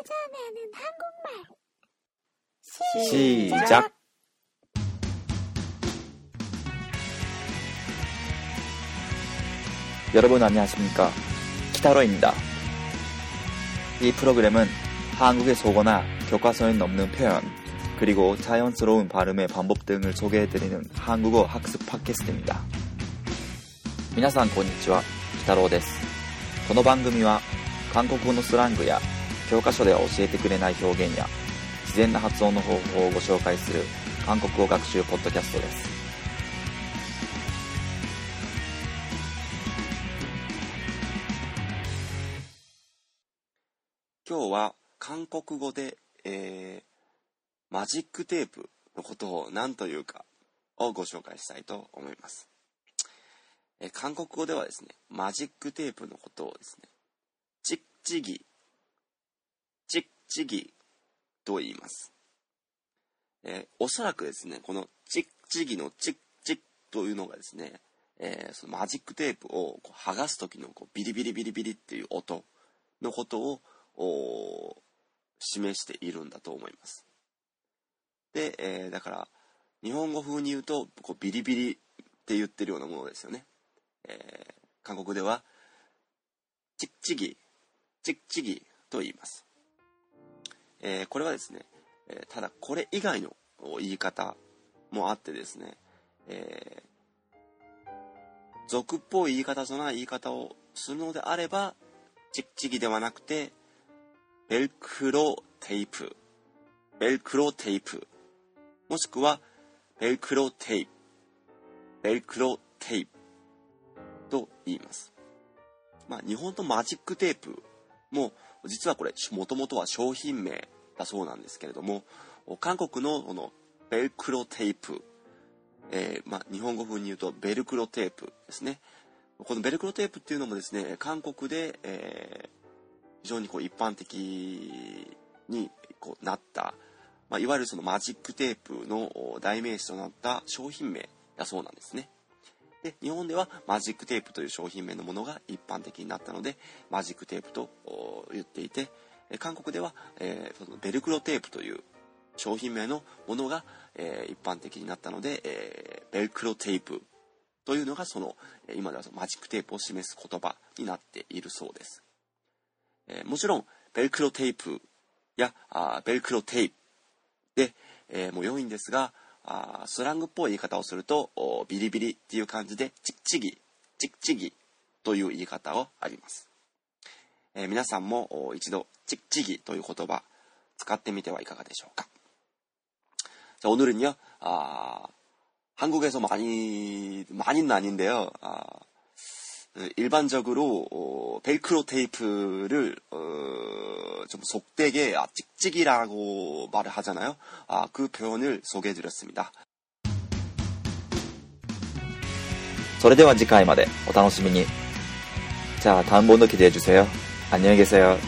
찾아내는 한국말 시작 여러분 안녕하십니까 키타로입니다 이 프로그램은 한국의 속어나 교과서에 없는 표현 그리고 자연스러운 발음의 방법 등을 소개해드리는 한국어 학습 팟캐스트입니다 皆さんこんにちは、北郎です。この番組は韓国語のスラングや 教科書では教えてくれない表現や自然な発音の方法をご紹介する韓国語学習ポッドキャストです。今日は韓国語で、えー、マジックテープのことを何というかをご紹介したいと思います。えー韓国語ではですね、マジックテープのことをですね、チッチギ、チギと言います。えーおそらくですね、このチッチギのチッチッというのがですね、えーそのマジックテープをこう剥がす時のこうビリビリビリビリっていう音のことを示しているんだと思います。で、えーだから日本語風に言うとこうビリビリって言ってるようなものですよね。えー韓国ではチッチギ、チッチギと言います。えーこれはですね、えただこれ以外の言い方もあってですね、えー俗っぽい言い方じゃない言い方をするのであれば、チッチギではなくて、ベルクロテープ、ベルクロテープ、もしくは、ベルクロテープ、ベルクロテープと言います。まあ、日本のマジックテープも、実はこれ、もともとは商品名だそうなんですけれども、韓国のこのベルクロテープ、えーまあ、日本語風に言うとベルクロテープですね。このベルクロテープっていうのもですね、韓国で、えー非常にこう一般的にこうなった、まあ、いわゆるそのマジックテープの代名詞となった商品名だそうなんですね。で日本ではマジックテープという商品名のものが一般的になったのでマジックテープと言っていて韓国では、えーそのベルクロテープという商品名のものが、えー一般的になったので、えーベルクロテープというのがその今ではそのマジックテープを示す言葉になっているそうです。えーもちろんベルクロテープやあベルクロテープで、えーも良いんですがあースラングっぽい言い方をするとおビリビリっていう感じでチッチギチッチギという言い方をあります、えー皆さんもお一度チッチギという言葉使ってみてはいかがでしょうか자 오늘은요 아, 한국에서 많이 많이는 아닌데요 아, 어, 일반적으로 어, 벨크로 테이프를 어, 좀 속되게 아, 찍찍이라고 말을 하잖아요. 아, 그 표현을 소개해드렸습니다. それでは次回までお楽しみに。じゃあ、単本の記で주세요。안녕히 계세요。